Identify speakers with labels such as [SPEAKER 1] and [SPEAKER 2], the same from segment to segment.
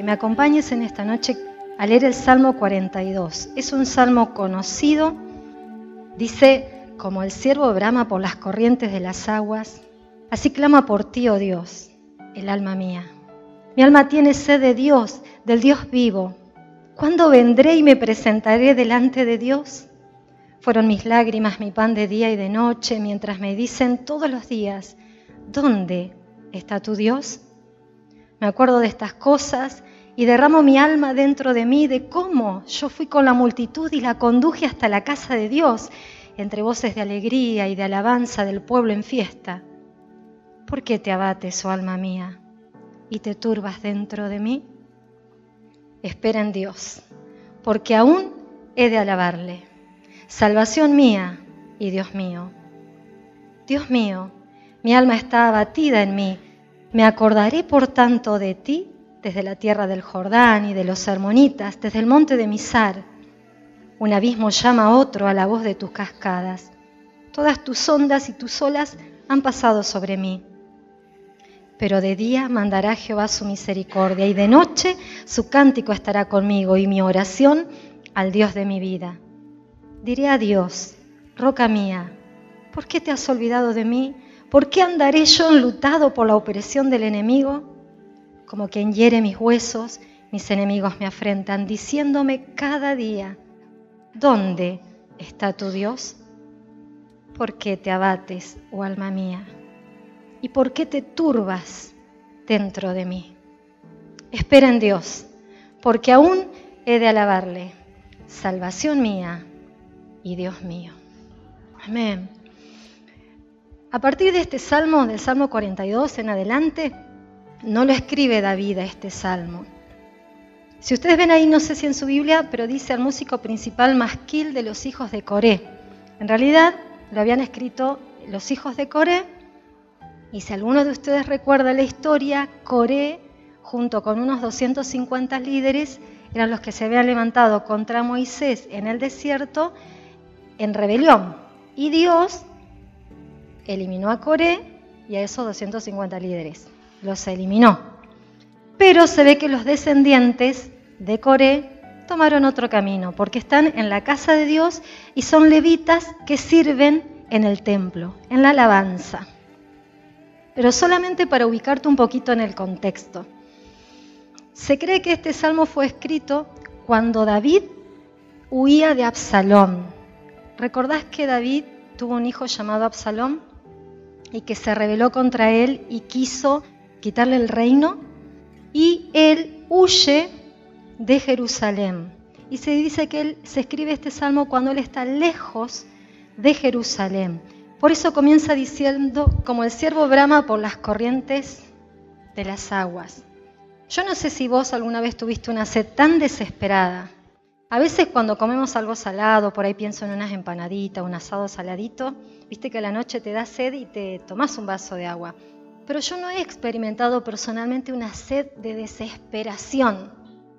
[SPEAKER 1] que me acompañes en esta noche a leer el Salmo 42. Es un salmo conocido. Dice, como el siervo brama por las corrientes de las aguas, así clama por ti, oh Dios, el alma mía. Mi alma tiene sed de Dios, del Dios vivo. ¿Cuándo vendré y me presentaré delante de Dios? Fueron mis lágrimas mi pan de día y de noche, mientras me dicen todos los días, ¿dónde está tu Dios? Me acuerdo de estas cosas y derramo mi alma dentro de mí de cómo yo fui con la multitud y la conduje hasta la casa de Dios, entre voces de alegría y de alabanza del pueblo en fiesta. ¿Por qué te abates, oh alma mía, y te turbas dentro de mí? Espera en Dios, porque aún he de alabarle salvación mía y Dios mío. Dios mío, mi alma está abatida en mí. Me acordaré por tanto de ti desde la tierra del Jordán y de los Hermonitas, desde el monte de Misar. Un abismo llama a otro a la voz de tus cascadas. Todas tus ondas y tus olas han pasado sobre mí. Pero de día mandará Jehová su misericordia y de noche su cántico estará conmigo y mi oración al Dios de mi vida. Diré a Dios, roca mía, ¿por qué te has olvidado de mí? ¿Por qué andaré yo enlutado por la opresión del enemigo? Como quien hiere mis huesos, mis enemigos me afrentan, diciéndome cada día, ¿dónde está tu Dios? ¿Por qué te abates, oh alma mía? ¿Y por qué te turbas dentro de mí? Espera en Dios, porque aún he de alabarle, salvación mía y Dios mío. Amén. A partir de este salmo, del Salmo 42 en adelante, no lo escribe David a este salmo. Si ustedes ven ahí, no sé si en su Biblia, pero dice al músico principal Masquil de los hijos de Coré. En realidad lo habían escrito los hijos de Coré, y si alguno de ustedes recuerda la historia, Coré, junto con unos 250 líderes, eran los que se habían levantado contra Moisés en el desierto en rebelión. Y Dios eliminó a Coré y a esos 250 líderes. Los eliminó. Pero se ve que los descendientes de Coré tomaron otro camino, porque están en la casa de Dios y son levitas que sirven en el templo, en la alabanza. Pero solamente para ubicarte un poquito en el contexto. Se cree que este salmo fue escrito cuando David huía de Absalón, ¿Recordás que David tuvo un hijo llamado Absalón y que se rebeló contra él y quiso quitarle el reino? Y él huye de Jerusalén. Y se dice que él se escribe este salmo cuando él está lejos de Jerusalén. Por eso comienza diciendo, como el siervo brama por las corrientes de las aguas. Yo no sé si vos alguna vez tuviste una sed tan desesperada a veces cuando comemos algo salado, por ahí pienso en unas empanaditas, un asado saladito, viste que a la noche te da sed y te tomas un vaso de agua. Pero yo no he experimentado personalmente una sed de desesperación.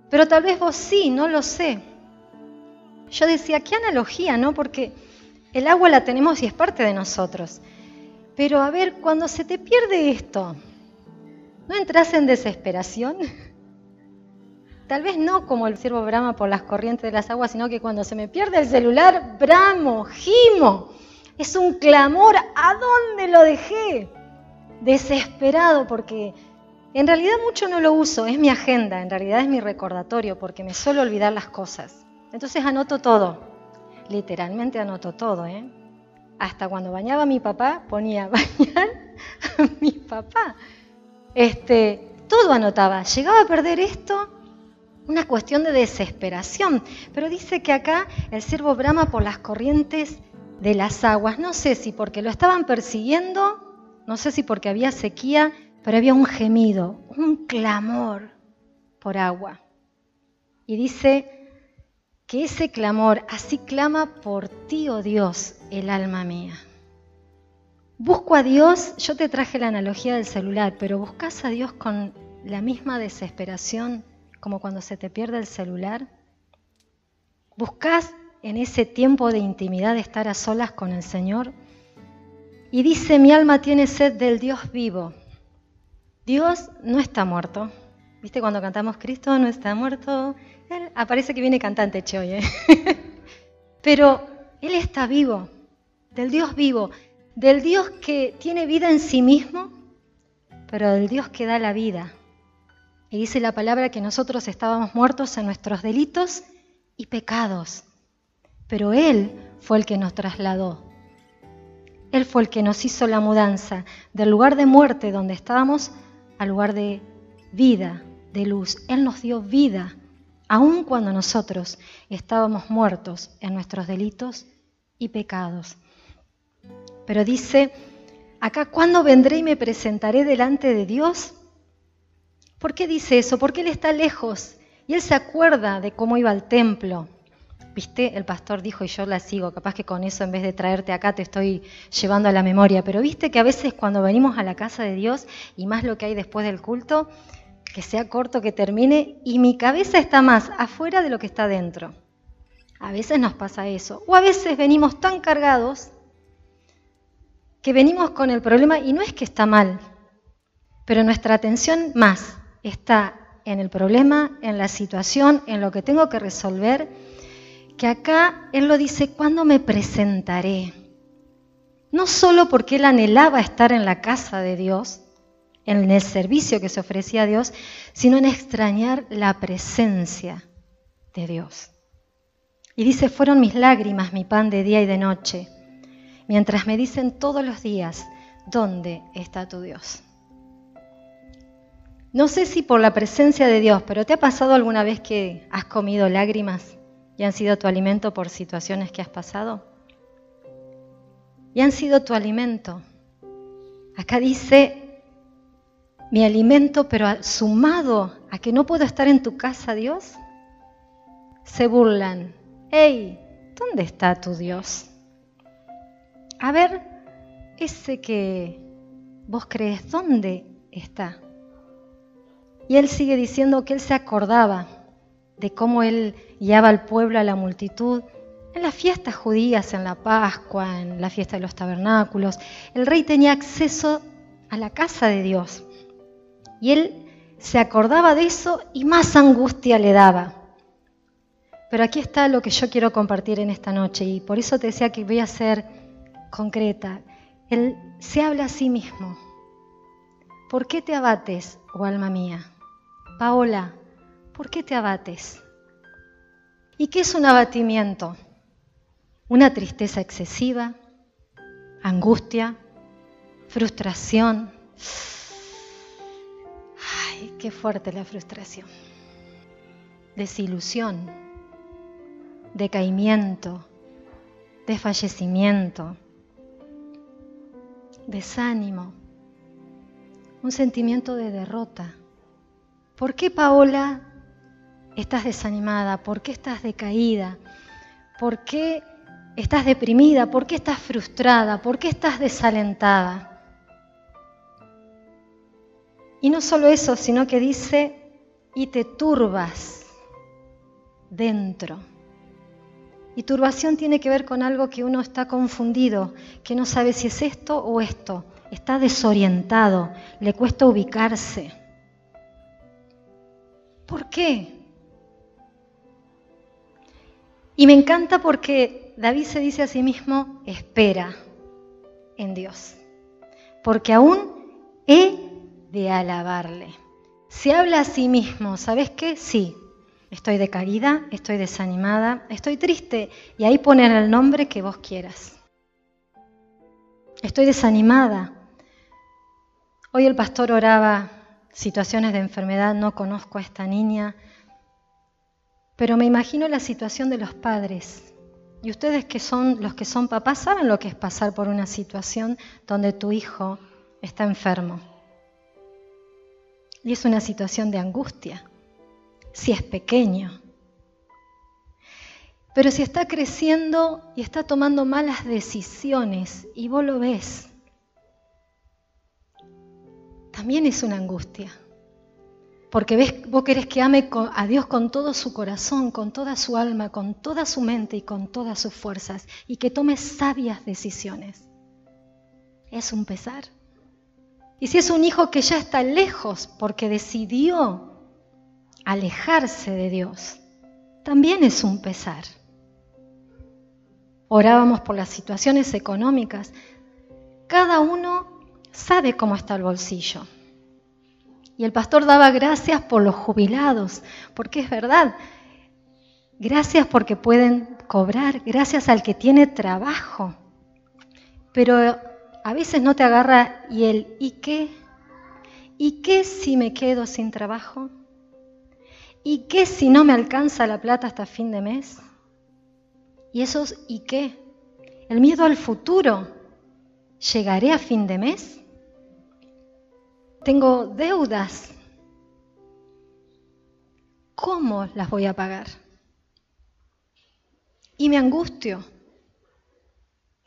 [SPEAKER 1] Pero tal vez vos sí, no lo sé. Yo decía, qué analogía, ¿no? Porque el agua la tenemos y es parte de nosotros. Pero a ver, cuando se te pierde esto, ¿no entras en desesperación? Tal vez no como el siervo brama por las corrientes de las aguas, sino que cuando se me pierde el celular, bramo, gimo. Es un clamor, ¿a dónde lo dejé? Desesperado porque en realidad mucho no lo uso, es mi agenda, en realidad es mi recordatorio porque me suelo olvidar las cosas. Entonces anoto todo, literalmente anoto todo, ¿eh? Hasta cuando bañaba a mi papá, ponía bañar a mi papá. Este, todo anotaba. Llegaba a perder esto, una cuestión de desesperación. Pero dice que acá el siervo brama por las corrientes de las aguas. No sé si porque lo estaban persiguiendo, no sé si porque había sequía, pero había un gemido, un clamor por agua. Y dice que ese clamor, así clama por ti, oh Dios, el alma mía. Busco a Dios, yo te traje la analogía del celular, pero buscas a Dios con la misma desesperación como cuando se te pierde el celular? ¿Buscas en ese tiempo de intimidad estar a solas con el Señor? Y dice, mi alma tiene sed del Dios vivo. Dios no está muerto. ¿Viste cuando cantamos Cristo no está muerto? Él, aparece que viene cantante Choy, ¿eh? Pero Él está vivo, del Dios vivo, del Dios que tiene vida en sí mismo, pero del Dios que da la vida. Y dice la palabra que nosotros estábamos muertos en nuestros delitos y pecados, pero Él fue el que nos trasladó. Él fue el que nos hizo la mudanza del lugar de muerte donde estábamos al lugar de vida, de luz. Él nos dio vida, aun cuando nosotros estábamos muertos en nuestros delitos y pecados. Pero dice, acá, ¿cuándo vendré y me presentaré delante de Dios? ¿Por qué dice eso? Porque Él está lejos y Él se acuerda de cómo iba al templo. Viste, el pastor dijo y yo la sigo, capaz que con eso en vez de traerte acá te estoy llevando a la memoria, pero viste que a veces cuando venimos a la casa de Dios y más lo que hay después del culto, que sea corto, que termine, y mi cabeza está más afuera de lo que está dentro. A veces nos pasa eso. O a veces venimos tan cargados que venimos con el problema y no es que está mal, pero nuestra atención más está en el problema, en la situación, en lo que tengo que resolver, que acá Él lo dice, ¿cuándo me presentaré? No solo porque Él anhelaba estar en la casa de Dios, en el servicio que se ofrecía a Dios, sino en extrañar la presencia de Dios. Y dice, fueron mis lágrimas mi pan de día y de noche, mientras me dicen todos los días, ¿dónde está tu Dios? No sé si por la presencia de Dios, pero ¿te ha pasado alguna vez que has comido lágrimas y han sido tu alimento por situaciones que has pasado? Y han sido tu alimento. Acá dice, mi alimento, pero sumado a que no puedo estar en tu casa, Dios, se burlan. ¡Hey! ¿Dónde está tu Dios? A ver, ese que vos crees, ¿dónde está? Y él sigue diciendo que él se acordaba de cómo él guiaba al pueblo, a la multitud, en las fiestas judías, en la Pascua, en la fiesta de los tabernáculos. El rey tenía acceso a la casa de Dios. Y él se acordaba de eso y más angustia le daba. Pero aquí está lo que yo quiero compartir en esta noche y por eso te decía que voy a ser concreta. Él se habla a sí mismo. ¿Por qué te abates, oh alma mía? Paola, ¿por qué te abates? ¿Y qué es un abatimiento? Una tristeza excesiva, angustia, frustración. Ay, qué fuerte la frustración. Desilusión, decaimiento, desfallecimiento, desánimo, un sentimiento de derrota ¿Por qué, Paola, estás desanimada? ¿Por qué estás decaída? ¿Por qué estás deprimida? ¿Por qué estás frustrada? ¿Por qué estás desalentada? Y no solo eso, sino que dice, y te turbas dentro. Y turbación tiene que ver con algo que uno está confundido, que no sabe si es esto o esto, está desorientado, le cuesta ubicarse. ¿Por qué? Y me encanta porque David se dice a sí mismo, espera en Dios, porque aún he de alabarle. Se habla a sí mismo, ¿sabes qué? Sí, estoy decaída, estoy desanimada, estoy triste, y ahí ponen el nombre que vos quieras. Estoy desanimada. Hoy el pastor oraba situaciones de enfermedad, no conozco a esta niña, pero me imagino la situación de los padres. Y ustedes que son los que son papás saben lo que es pasar por una situación donde tu hijo está enfermo. Y es una situación de angustia, si es pequeño. Pero si está creciendo y está tomando malas decisiones y vos lo ves, también es una angustia. Porque ves, vos querés que ame a Dios con todo su corazón, con toda su alma, con toda su mente y con todas sus fuerzas, y que tome sabias decisiones. Es un pesar. Y si es un hijo que ya está lejos porque decidió alejarse de Dios, también es un pesar. Orábamos por las situaciones económicas. Cada uno sabe cómo está el bolsillo. Y el pastor daba gracias por los jubilados, porque es verdad. Gracias porque pueden cobrar, gracias al que tiene trabajo. Pero a veces no te agarra y el ¿y qué? ¿Y qué si me quedo sin trabajo? ¿Y qué si no me alcanza la plata hasta fin de mes? ¿Y esos ¿y qué? El miedo al futuro. ¿Llegaré a fin de mes? Tengo deudas. ¿Cómo las voy a pagar? Y me angustio.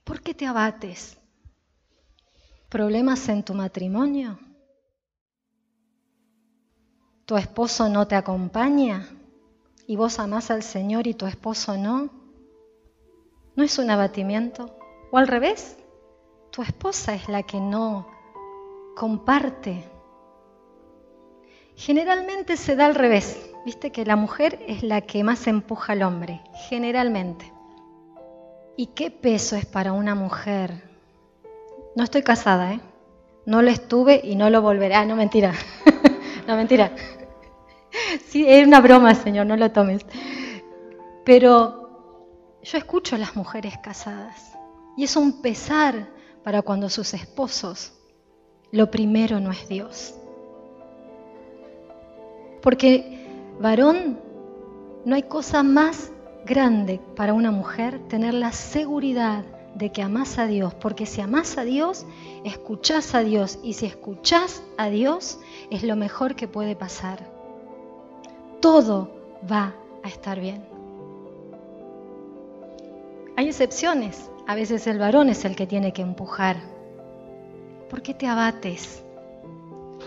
[SPEAKER 1] ¿Por qué te abates? ¿Problemas en tu matrimonio? ¿Tu esposo no te acompaña? ¿Y vos amás al Señor y tu esposo no? ¿No es un abatimiento? ¿O al revés? Tu esposa es la que no comparte. Generalmente se da al revés. Viste que la mujer es la que más empuja al hombre, generalmente. ¿Y qué peso es para una mujer? No estoy casada, ¿eh? No lo estuve y no lo volveré. Ah, no, mentira. no, mentira. sí, es una broma, Señor, no lo tomes. Pero yo escucho a las mujeres casadas y es un pesar para cuando sus esposos lo primero no es Dios. Porque, varón, no hay cosa más grande para una mujer tener la seguridad de que amas a Dios, porque si amas a Dios, escuchás a Dios, y si escuchás a Dios, es lo mejor que puede pasar. Todo va a estar bien. Hay excepciones, a veces el varón es el que tiene que empujar, ¿Por qué te abates?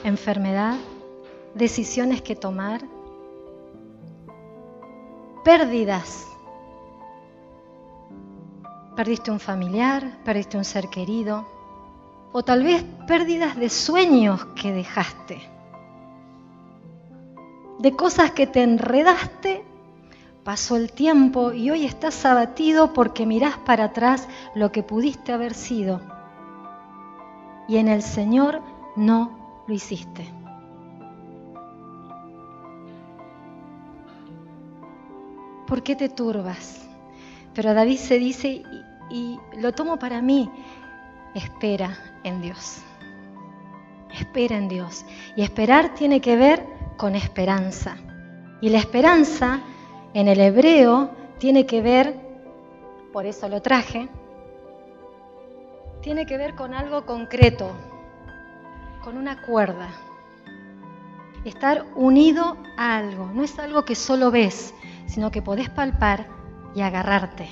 [SPEAKER 1] ¿Enfermedad? ¿Decisiones que tomar? ¿Pérdidas? ¿Perdiste un familiar? ¿Perdiste un ser querido? O tal vez pérdidas de sueños que dejaste. De cosas que te enredaste pasó el tiempo y hoy estás abatido porque mirás para atrás lo que pudiste haber sido y en el Señor no lo hiciste. ¿Por qué te turbas? Pero David se dice, y, lo tomo para mí, espera en Dios. Espera en Dios. Y esperar tiene que ver con esperanza. Y la esperanza en el hebreo tiene que ver, por eso lo traje, tiene que ver con algo concreto, con una cuerda. Estar unido a algo, no es algo que solo ves, sino que podés palpar y agarrarte.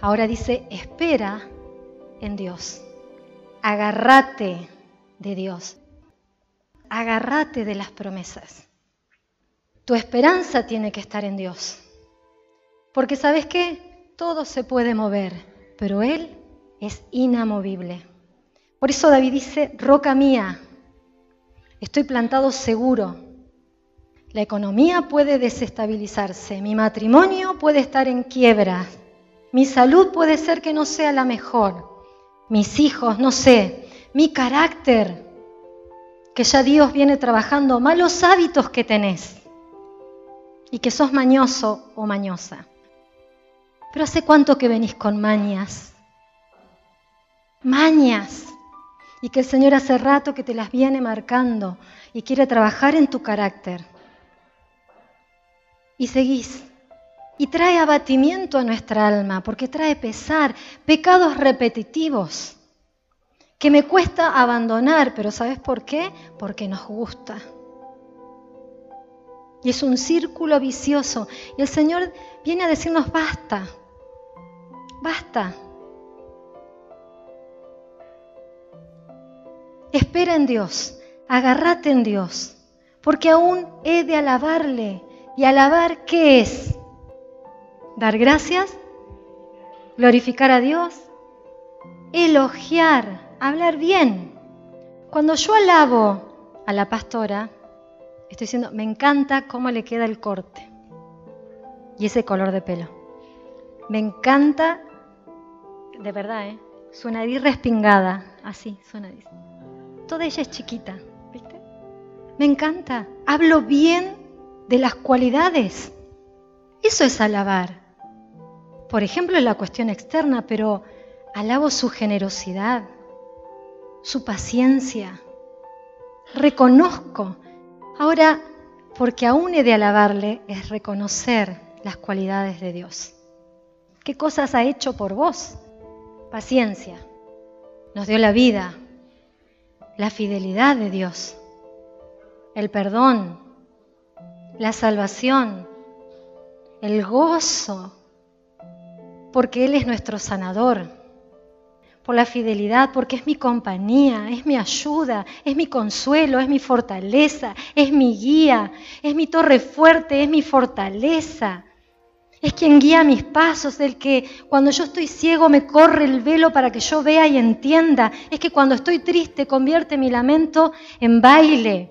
[SPEAKER 1] Ahora dice, espera en Dios, agárrate de Dios, agárrate de las promesas. Tu esperanza tiene que estar en Dios, porque sabes que todo se puede mover, pero Él es inamovible. Por eso David dice, roca mía, estoy plantado seguro. La economía puede desestabilizarse, mi matrimonio puede estar en quiebra, mi salud puede ser que no sea la mejor, mis hijos, no sé, mi carácter, que ya Dios viene trabajando, malos hábitos que tenés y que sos mañoso o mañosa. Pero ¿hace cuánto que venís con mañas? Mañas y que el Señor hace rato que te las viene marcando y quiere trabajar en tu carácter. Y seguís. Y trae abatimiento a nuestra alma porque trae pesar, pecados repetitivos que me cuesta abandonar, pero ¿sabes por qué? Porque nos gusta. Y es un círculo vicioso. Y el Señor viene a decirnos, basta, basta. Espera en Dios, agárrate en Dios, porque aún he de alabarle. ¿Y alabar qué es? ¿Dar gracias? ¿Glorificar a Dios? Elogiar, hablar bien. Cuando yo alabo a la pastora, Estoy diciendo, me encanta cómo le queda el corte y ese color de pelo. Me encanta, de verdad, ¿eh? su nariz respingada, así, su nariz. Toda ella es chiquita, ¿viste? Me encanta. Hablo bien de las cualidades. Eso es alabar. Por ejemplo, en la cuestión externa, pero alabo su generosidad, su paciencia. Reconozco. Ahora, porque aún he de alabarle, es reconocer las cualidades de Dios. ¿Qué cosas ha hecho por vos? Paciencia. Nos dio la vida, la fidelidad de Dios, el perdón, la salvación, el gozo, porque Él es nuestro sanador, por la fidelidad, porque es mi compañía, es mi ayuda, es mi consuelo, es mi fortaleza, es mi guía, es mi torre fuerte, es mi fortaleza. Es quien guía mis pasos, el que cuando yo estoy ciego me corre el velo para que yo vea y entienda. Es que cuando estoy triste convierte mi lamento en baile.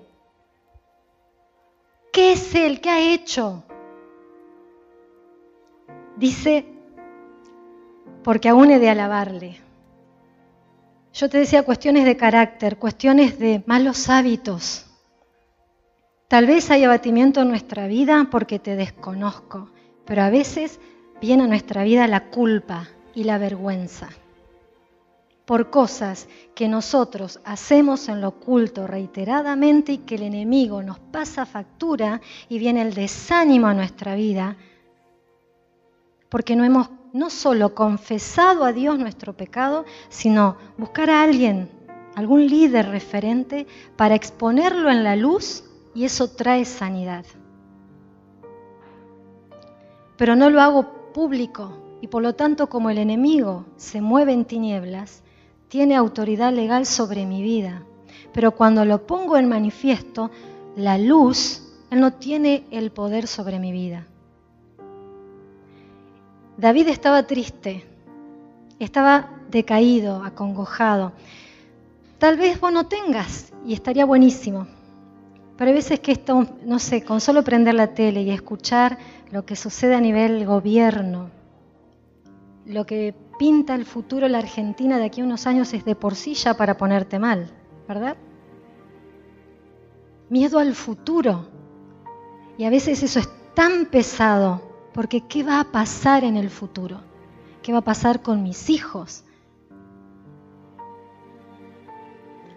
[SPEAKER 1] ¿Qué es Él? ¿Qué ha hecho? Dice, porque aún he de alabarle. Yo te decía cuestiones de carácter, cuestiones de malos hábitos. Tal vez hay abatimiento en nuestra vida porque te desconozco. Pero a veces viene a nuestra vida la culpa y la vergüenza por cosas que nosotros hacemos en lo oculto reiteradamente y que el enemigo nos pasa factura y viene el desánimo a nuestra vida, porque no hemos no solo confesado a Dios nuestro pecado, sino buscar a alguien, algún líder referente, para exponerlo en la luz y eso trae sanidad pero no lo hago público y por lo tanto como el enemigo se mueve en tinieblas, tiene autoridad legal sobre mi vida. Pero cuando lo pongo en manifiesto, la luz, Él no tiene el poder sobre mi vida. David estaba triste, estaba decaído, acongojado. Tal vez vos no tengas y estaría buenísimo. Pero hay veces que esto, no sé, con solo prender la tele y escuchar lo que sucede a nivel gobierno, lo que pinta el futuro la Argentina de aquí a unos años es de por sí ya para ponerte mal, ¿verdad? Miedo al futuro. Y a veces eso es tan pesado, porque ¿qué va a pasar en el futuro? ¿Qué va a pasar con mis hijos?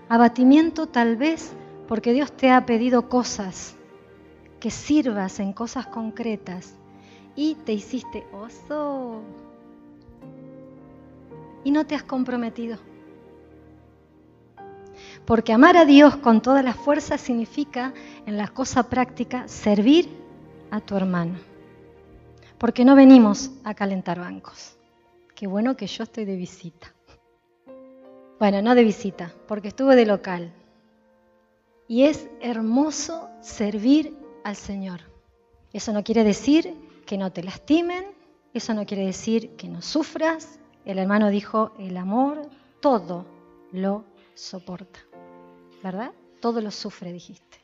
[SPEAKER 1] Abatimiento tal vez porque Dios te ha pedido cosas que sirvas en cosas concretas y te hiciste oso y no te has comprometido. Porque amar a Dios con toda la fuerza significa, en la cosa práctica, servir a tu hermano. Porque no venimos a calentar bancos. Qué bueno que yo estoy de visita. Bueno, no de visita, porque estuve de local. Y es hermoso servir al Señor. Eso no quiere decir que no te lastimen, eso no quiere decir que no sufras. El hermano dijo, el amor todo lo soporta. ¿Verdad? Todo lo sufre, dijiste.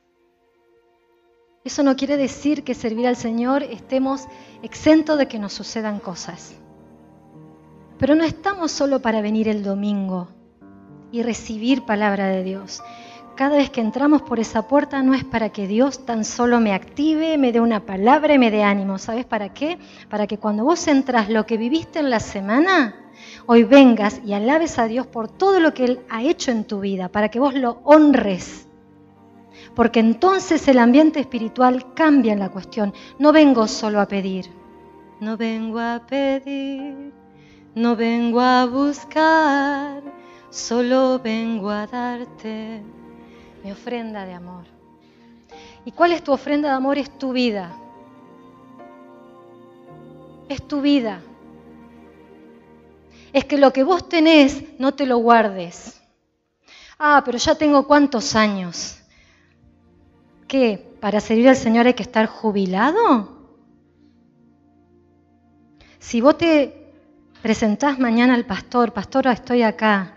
[SPEAKER 1] Eso no quiere decir que servir al Señor estemos exentos de que nos sucedan cosas. Pero no estamos solo para venir el domingo y recibir palabra de Dios. Cada vez que entramos por esa puerta no es para que Dios tan solo me active, me dé una palabra y me dé ánimo. ¿Sabes para qué? Para que cuando vos entras lo que viviste en la semana, hoy vengas y alabes a Dios por todo lo que Él ha hecho en tu vida, para que vos lo honres. Porque entonces el ambiente espiritual cambia en la cuestión. No vengo solo a pedir. No vengo a pedir, no vengo a buscar, solo vengo a darte mi ofrenda de amor. ¿Y cuál es tu ofrenda de amor? Es tu vida. Es tu vida. Es que lo que vos tenés no te lo guardes. Ah, pero ya tengo cuántos años. ¿Qué? ¿Para servir al Señor hay que estar jubilado? Si vos te presentás mañana al pastor, pastor, estoy acá,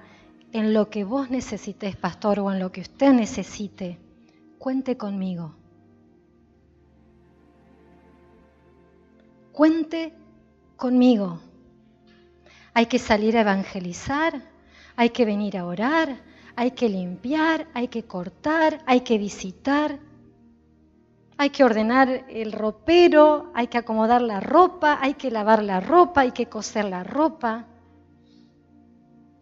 [SPEAKER 1] en lo que vos necesites, pastor, o en lo que usted necesite, cuente conmigo. Cuente conmigo. Hay que salir a evangelizar, hay que venir a orar, hay que limpiar, hay que cortar, hay que visitar, hay que ordenar el ropero, hay que acomodar la ropa, hay que lavar la ropa, hay que coser la ropa.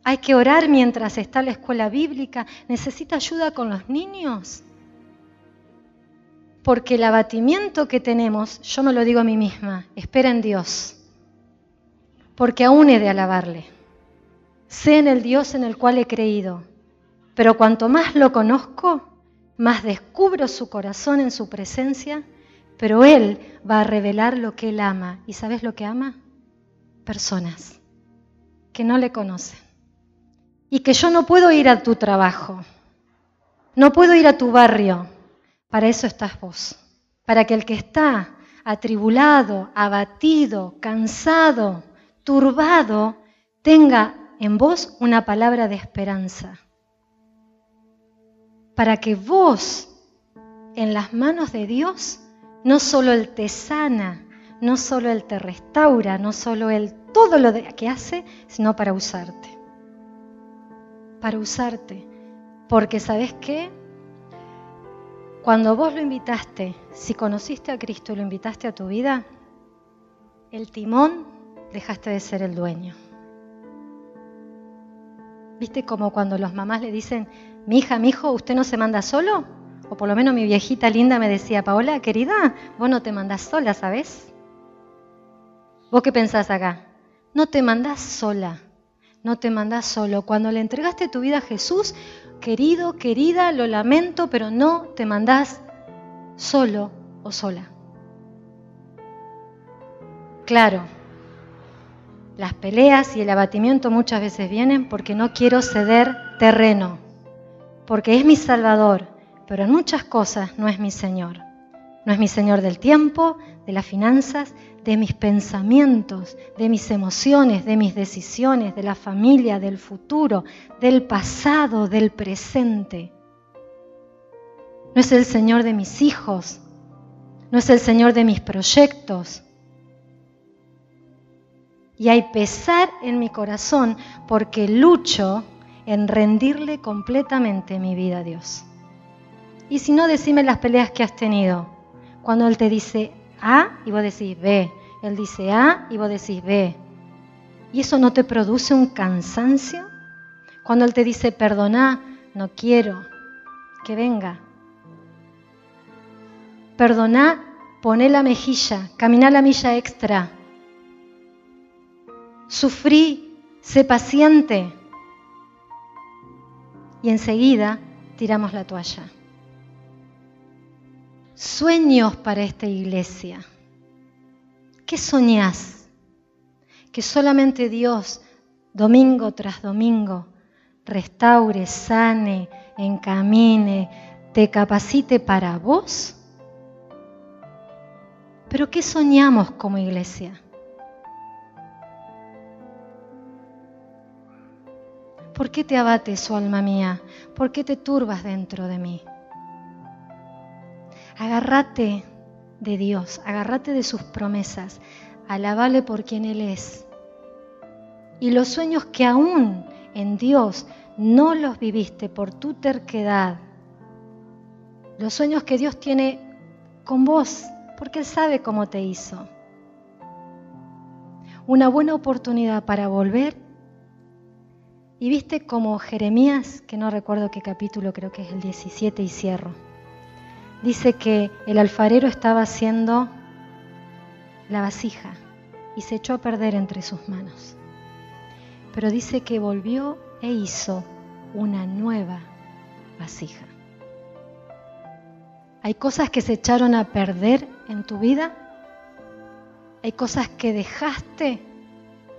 [SPEAKER 1] Hay que orar mientras está la escuela bíblica. ¿Necesita ayuda con los niños? Porque el abatimiento que tenemos, yo me lo digo a mí misma, espera en Dios. Porque aún he de alabarle. Sé en el Dios en el cual he creído. Pero cuanto más lo conozco, más descubro su corazón en su presencia, pero Él va a revelar lo que Él ama. ¿Y sabes lo que ama? Personas que no le conocen. Y que yo no puedo ir a tu trabajo, no puedo ir a tu barrio. Para eso estás vos. Para que el que está atribulado, abatido, cansado, turbado, tenga en vos una palabra de esperanza para que vos, en las manos de Dios, no solo Él te sana, no solo Él te restaura, no solo Él todo lo que hace, sino para usarte. Para usarte. Porque sabes qué? Cuando vos lo invitaste, si conociste a Cristo y lo invitaste a tu vida, el timón dejaste de ser el dueño. ¿Viste como cuando los mamás le dicen, mi hija, mi hijo, ¿usted no se manda solo? O por lo menos mi viejita linda me decía, Paola, querida, vos no te mandás sola, ¿sabes? ¿Vos qué pensás acá? No te mandás sola, no te mandás solo. Cuando le entregaste tu vida a Jesús, querido, querida, lo lamento, pero no te mandás solo o sola. Claro, las peleas y el abatimiento muchas veces vienen porque no quiero ceder terreno porque es mi Salvador, pero en muchas cosas no es mi Señor. No es mi Señor del tiempo, de las finanzas, de mis pensamientos, de mis emociones, de mis decisiones, de la familia, del futuro, del pasado, del presente. No es el Señor de mis hijos, no es el Señor de mis proyectos. Y hay pesar en mi corazón porque lucho en rendirle completamente mi vida a Dios. Y si no, decime las peleas que has tenido. Cuando Él te dice A y vos decís B. Él dice A y vos decís B. ¿Y eso no te produce un cansancio? Cuando Él te dice perdona, no quiero que venga. Perdona, poné la mejilla, camina la milla extra. Sufrí, sé paciente y enseguida tiramos la toalla. Sueños para esta iglesia. ¿Qué soñás? Que solamente Dios, domingo tras domingo, restaure, sane, encamine, te capacite para vos. Pero ¿qué soñamos como iglesia? ¿Por qué te abates, su alma mía? ¿Por qué te turbas dentro de mí? Agárrate de Dios, agárrate de sus promesas, alabale por quien Él es. Y los sueños que aún en Dios no los viviste por tu terquedad, los sueños que Dios tiene con vos, porque Él sabe cómo te hizo. Una buena oportunidad para volver y viste como Jeremías, que no recuerdo qué capítulo, creo que es el 17 y cierro, dice que el alfarero estaba haciendo la vasija y se echó a perder entre sus manos. Pero dice que volvió e hizo una nueva vasija. Hay cosas que se echaron a perder en tu vida. Hay cosas que dejaste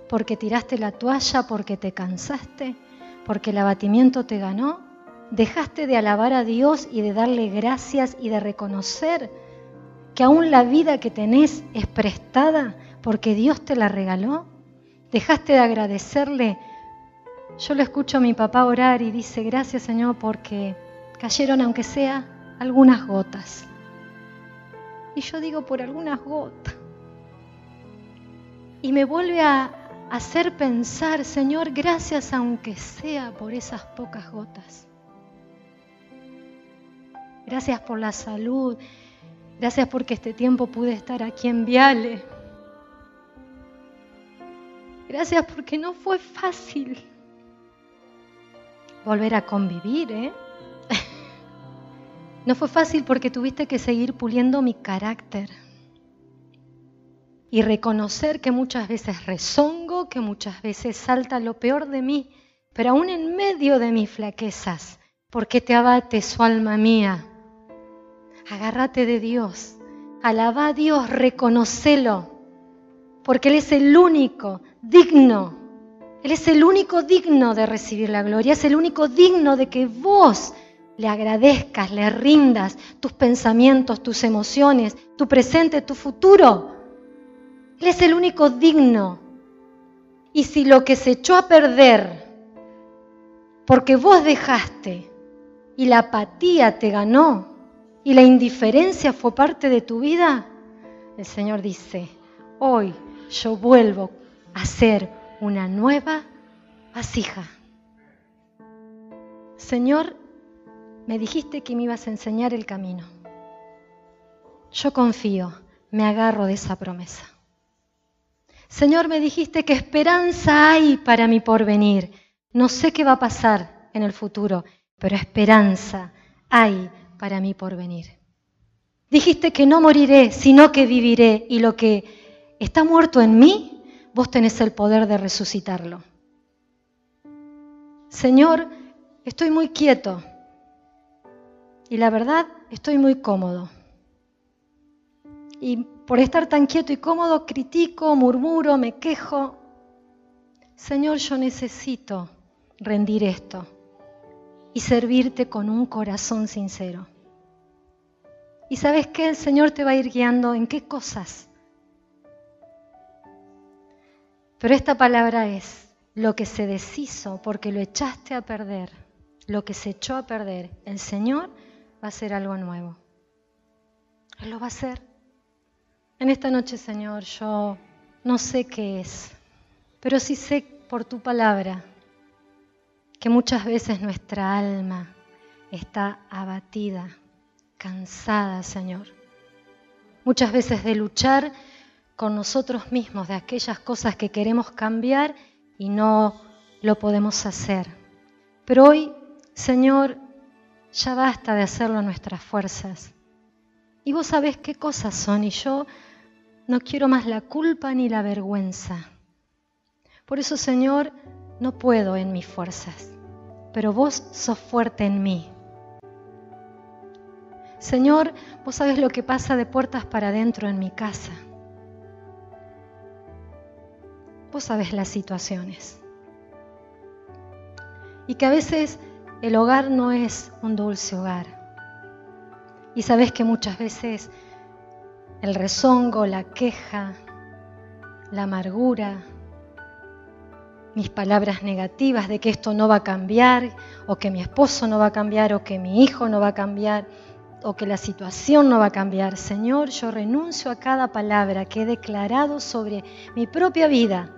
[SPEAKER 1] porque tiraste la toalla, porque te cansaste, porque el abatimiento te ganó. Dejaste de alabar a Dios y de darle gracias y de reconocer que aún la vida que tenés es prestada porque Dios te la regaló. Dejaste de agradecerle. Yo lo escucho a mi papá orar y dice, gracias Señor porque cayeron aunque sea algunas gotas. Y yo digo, por algunas gotas. Y me vuelve a hacer pensar, Señor, gracias aunque sea por esas pocas gotas. Gracias por la salud. Gracias porque este tiempo pude estar aquí en Viale. Gracias porque no fue fácil volver a convivir, ¿eh? No fue fácil porque tuviste que seguir puliendo mi carácter y reconocer que muchas veces rezongo, que muchas veces salta lo peor de mí, pero aún en medio de mis flaquezas, ¿por qué te abate su alma mía? Agárrate de Dios, alaba a Dios, reconocelo, porque Él es el único digno, Él es el único digno de recibir la gloria, es el único digno de que vos le agradezcas, le rindas tus pensamientos, tus emociones, tu presente, tu futuro. Él es el único digno. Y si lo que se echó a perder, porque vos dejaste y la apatía te ganó y la indiferencia fue parte de tu vida, el Señor dice, hoy yo vuelvo a ser una nueva vasija. Señor, me dijiste que me ibas a enseñar el camino. Yo confío, me agarro de esa promesa. Señor, me dijiste que esperanza hay para mi porvenir. No sé qué va a pasar en el futuro, pero esperanza hay para mi porvenir. Dijiste que no moriré, sino que viviré, y lo que está muerto en mí, vos tenés el poder de resucitarlo. Señor, estoy muy quieto y la verdad estoy muy cómodo. Y por estar tan quieto y cómodo, critico, murmuro, me quejo. Señor, yo necesito rendir esto y servirte con un corazón sincero. Y sabes qué, el Señor te va a ir guiando en qué cosas. Pero esta palabra es lo que se deshizo porque lo echaste a perder, lo que se echó a perder. El Señor va a hacer algo nuevo. Él lo va a hacer. En esta noche, Señor, yo no sé qué es, pero sí sé por tu palabra que muchas veces nuestra alma está abatida, cansada, Señor. Muchas veces de luchar con nosotros mismos, de aquellas cosas que queremos cambiar y no lo podemos hacer. Pero hoy, Señor, ya basta de hacerlo nuestras fuerzas. Y vos sabés qué cosas son y yo no quiero más la culpa ni la vergüenza. Por eso, Señor, no puedo en mis fuerzas, pero vos sos fuerte en mí. Señor, vos sabes lo que pasa de puertas para adentro en mi casa. Vos sabes las situaciones. Y que a veces el hogar no es un dulce hogar. Y sabes que muchas veces el rezongo, la queja, la amargura, mis palabras negativas de que esto no va a cambiar, o que mi esposo no va a cambiar, o que mi hijo no va a cambiar, o que la situación no va a cambiar. Señor, yo renuncio a cada palabra que he declarado sobre mi propia vida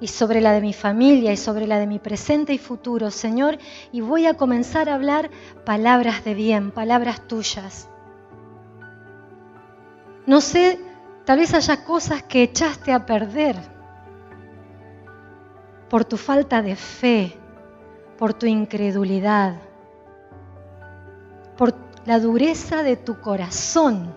[SPEAKER 1] y sobre la de mi familia y sobre la de mi presente y futuro, Señor, y voy a comenzar a hablar palabras de bien, palabras tuyas no sé, tal vez haya cosas que echaste a perder por tu falta de fe, por tu incredulidad, por la dureza de tu corazón,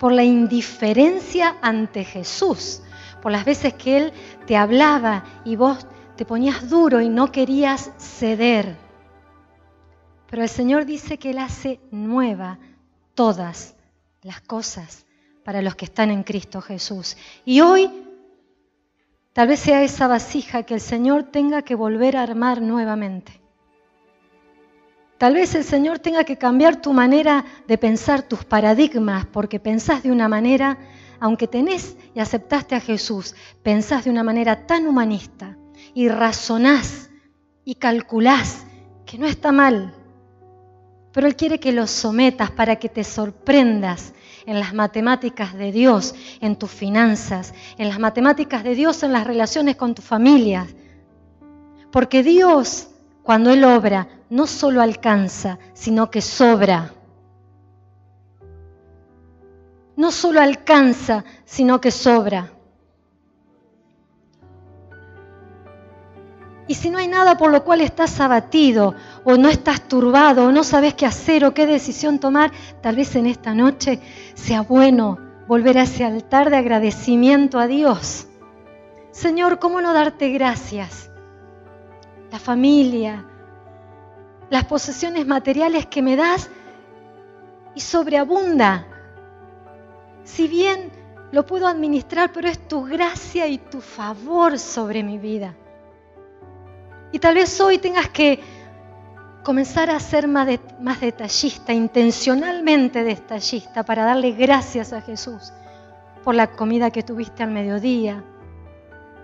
[SPEAKER 1] por la indiferencia ante Jesús, por las veces que Él te hablaba y vos te ponías duro y no querías ceder. Pero el Señor dice que Él hace nueva todas las cosas para los que están en Cristo Jesús. Y hoy tal vez sea esa vasija que el Señor tenga que volver a armar nuevamente. Tal vez el Señor tenga que cambiar tu manera de pensar, tus paradigmas, porque pensás de una manera, aunque tenés y aceptaste a Jesús, pensás de una manera tan humanista y razonás y calculás que no está mal, pero Él quiere que los sometas para que te sorprendas en las matemáticas de Dios, en tus finanzas, en las matemáticas de Dios, en las relaciones con tu familia. Porque Dios, cuando Él obra, no solo alcanza, sino que sobra. No solo alcanza, sino que sobra. Y si no hay nada por lo cual estás abatido o no estás turbado o no sabes qué hacer o qué decisión tomar, tal vez en esta noche sea bueno volver a ese altar de agradecimiento a Dios. Señor, ¿cómo no darte gracias? La familia, las posesiones materiales que me das y sobreabunda. Si bien lo puedo administrar, pero es tu gracia y tu favor sobre mi vida. Y tal vez hoy tengas que comenzar a ser más, detallista, intencionalmente detallista, para darle gracias a Jesús por la comida que tuviste al mediodía,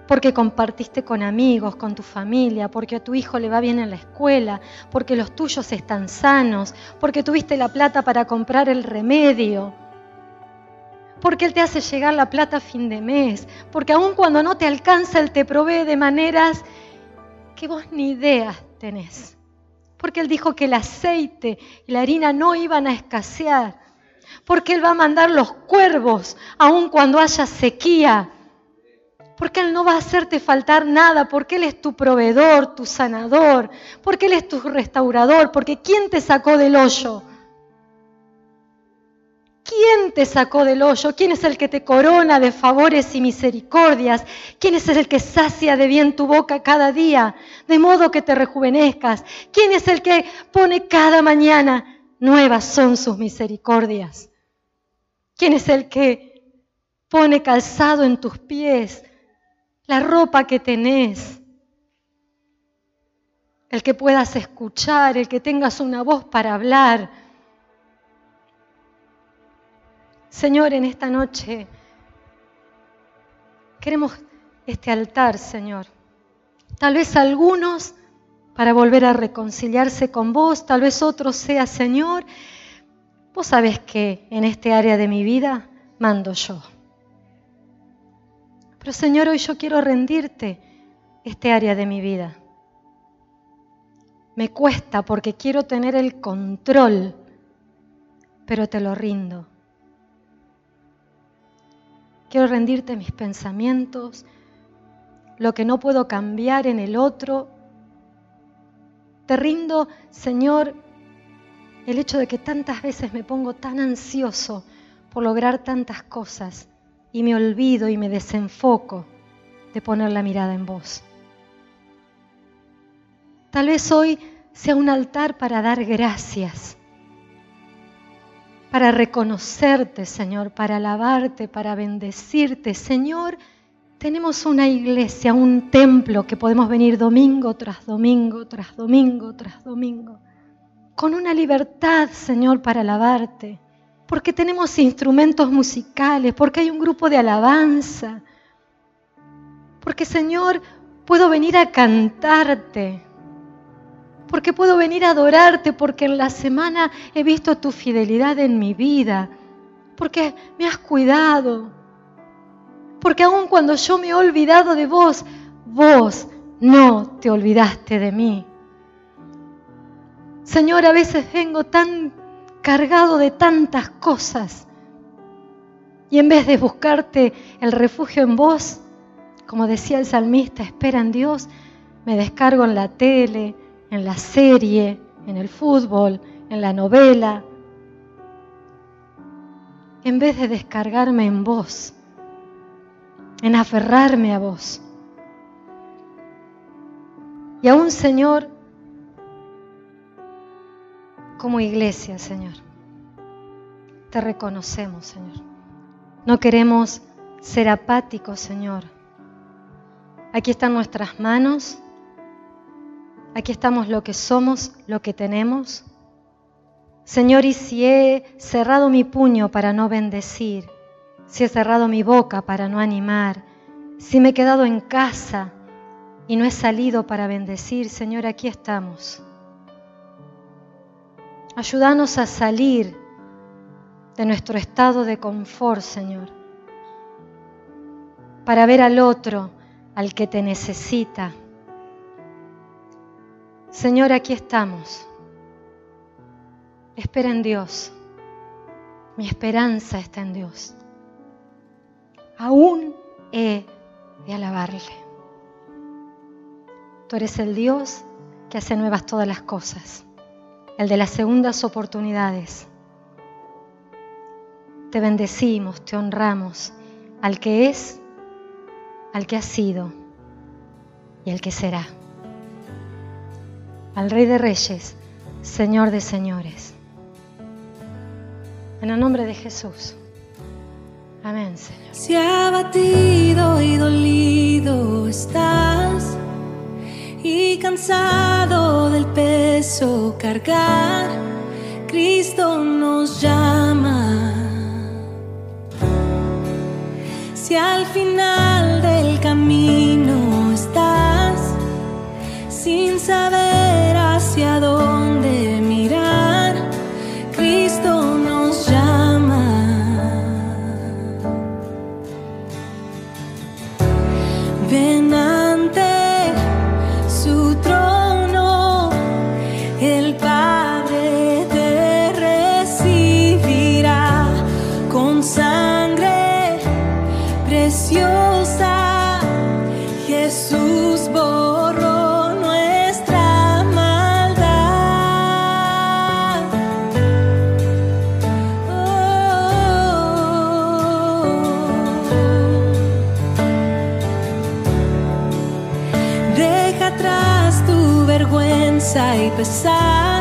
[SPEAKER 1] porque compartiste con amigos, con tu familia, porque a tu hijo le va bien en la escuela, porque los tuyos están sanos, porque tuviste la plata para comprar el remedio, porque Él te hace llegar la plata a fin de mes, porque aun cuando no te alcanza, Él te provee de maneras que vos ni idea tenés. Porque Él dijo que el aceite y la harina no iban a escasear. Porque Él va a mandar los cuervos aun cuando haya sequía. Porque Él no va a hacerte faltar nada, porque Él es tu proveedor, tu sanador, porque Él es tu restaurador, porque ¿quién te sacó del hoyo? ¿Quién te sacó del hoyo? ¿Quién es el que te corona de favores y misericordias? ¿Quién es el que sacia de bien tu boca cada día, de modo que te rejuvenezcas? ¿Quién es el que pone cada mañana nuevas son sus misericordias? ¿Quién es el que pone calzado en tus pies la ropa que tenés? El que puedas escuchar, el que tengas una voz para hablar Señor, en esta noche queremos este altar, Señor. Tal vez algunos para volver a reconciliarse con vos, tal vez otros sea, Señor, vos sabés que en este área de mi vida mando yo. Pero Señor, hoy yo quiero rendirte este área de mi vida. Me cuesta porque quiero tener el control, pero te lo rindo. Quiero rendirte mis pensamientos, lo que no puedo cambiar en el otro. Te rindo, Señor, el hecho de que tantas veces me pongo tan ansioso por lograr tantas cosas y me olvido y me desenfoco de poner la mirada en vos. Tal vez hoy sea un altar para dar gracias para reconocerte, Señor, para alabarte, para bendecirte. Señor, tenemos una iglesia, un templo que podemos venir domingo tras domingo, tras domingo, tras domingo, con una libertad, Señor, para alabarte, porque tenemos instrumentos musicales, porque hay un grupo de alabanza, porque, Señor, puedo venir a cantarte porque puedo venir a adorarte, porque en la semana he visto tu fidelidad en mi vida, porque me has cuidado, porque aun cuando yo me he olvidado de vos, vos no te olvidaste de mí. Señor, a veces vengo tan cargado de tantas cosas. Y en vez de buscarte el refugio en vos, como decía el salmista, espera en Dios, me descargo en la tele, en la serie, en el fútbol, en la novela, en vez de descargarme en vos, en aferrarme a vos. Y aún, Señor, como iglesia, Señor, te reconocemos, Señor. No queremos ser apáticos, Señor. Aquí están nuestras manos Aquí estamos lo que somos, lo que tenemos. Señor, y si he cerrado mi puño para no bendecir, si he cerrado mi boca para no animar, si me he quedado en casa y no he salido para bendecir, Señor, aquí estamos. Ayúdanos a salir de nuestro estado de confort, Señor, para ver al otro, al que te necesita. Señor, aquí estamos. Espera en Dios. Mi esperanza está en Dios. Aún he de alabarle. Tú eres el Dios que hace nuevas todas las cosas, el de las segundas oportunidades. Te bendecimos, te honramos, al que es, al que ha sido y al que será. Al Rey de Reyes, Señor de Señores. En el nombre de Jesús. Amén, Señor.
[SPEAKER 2] Si abatido y dolido estás y cansado del peso cargar, Cristo nos llama. Si al final del camino estás sin saber hacia vergüenza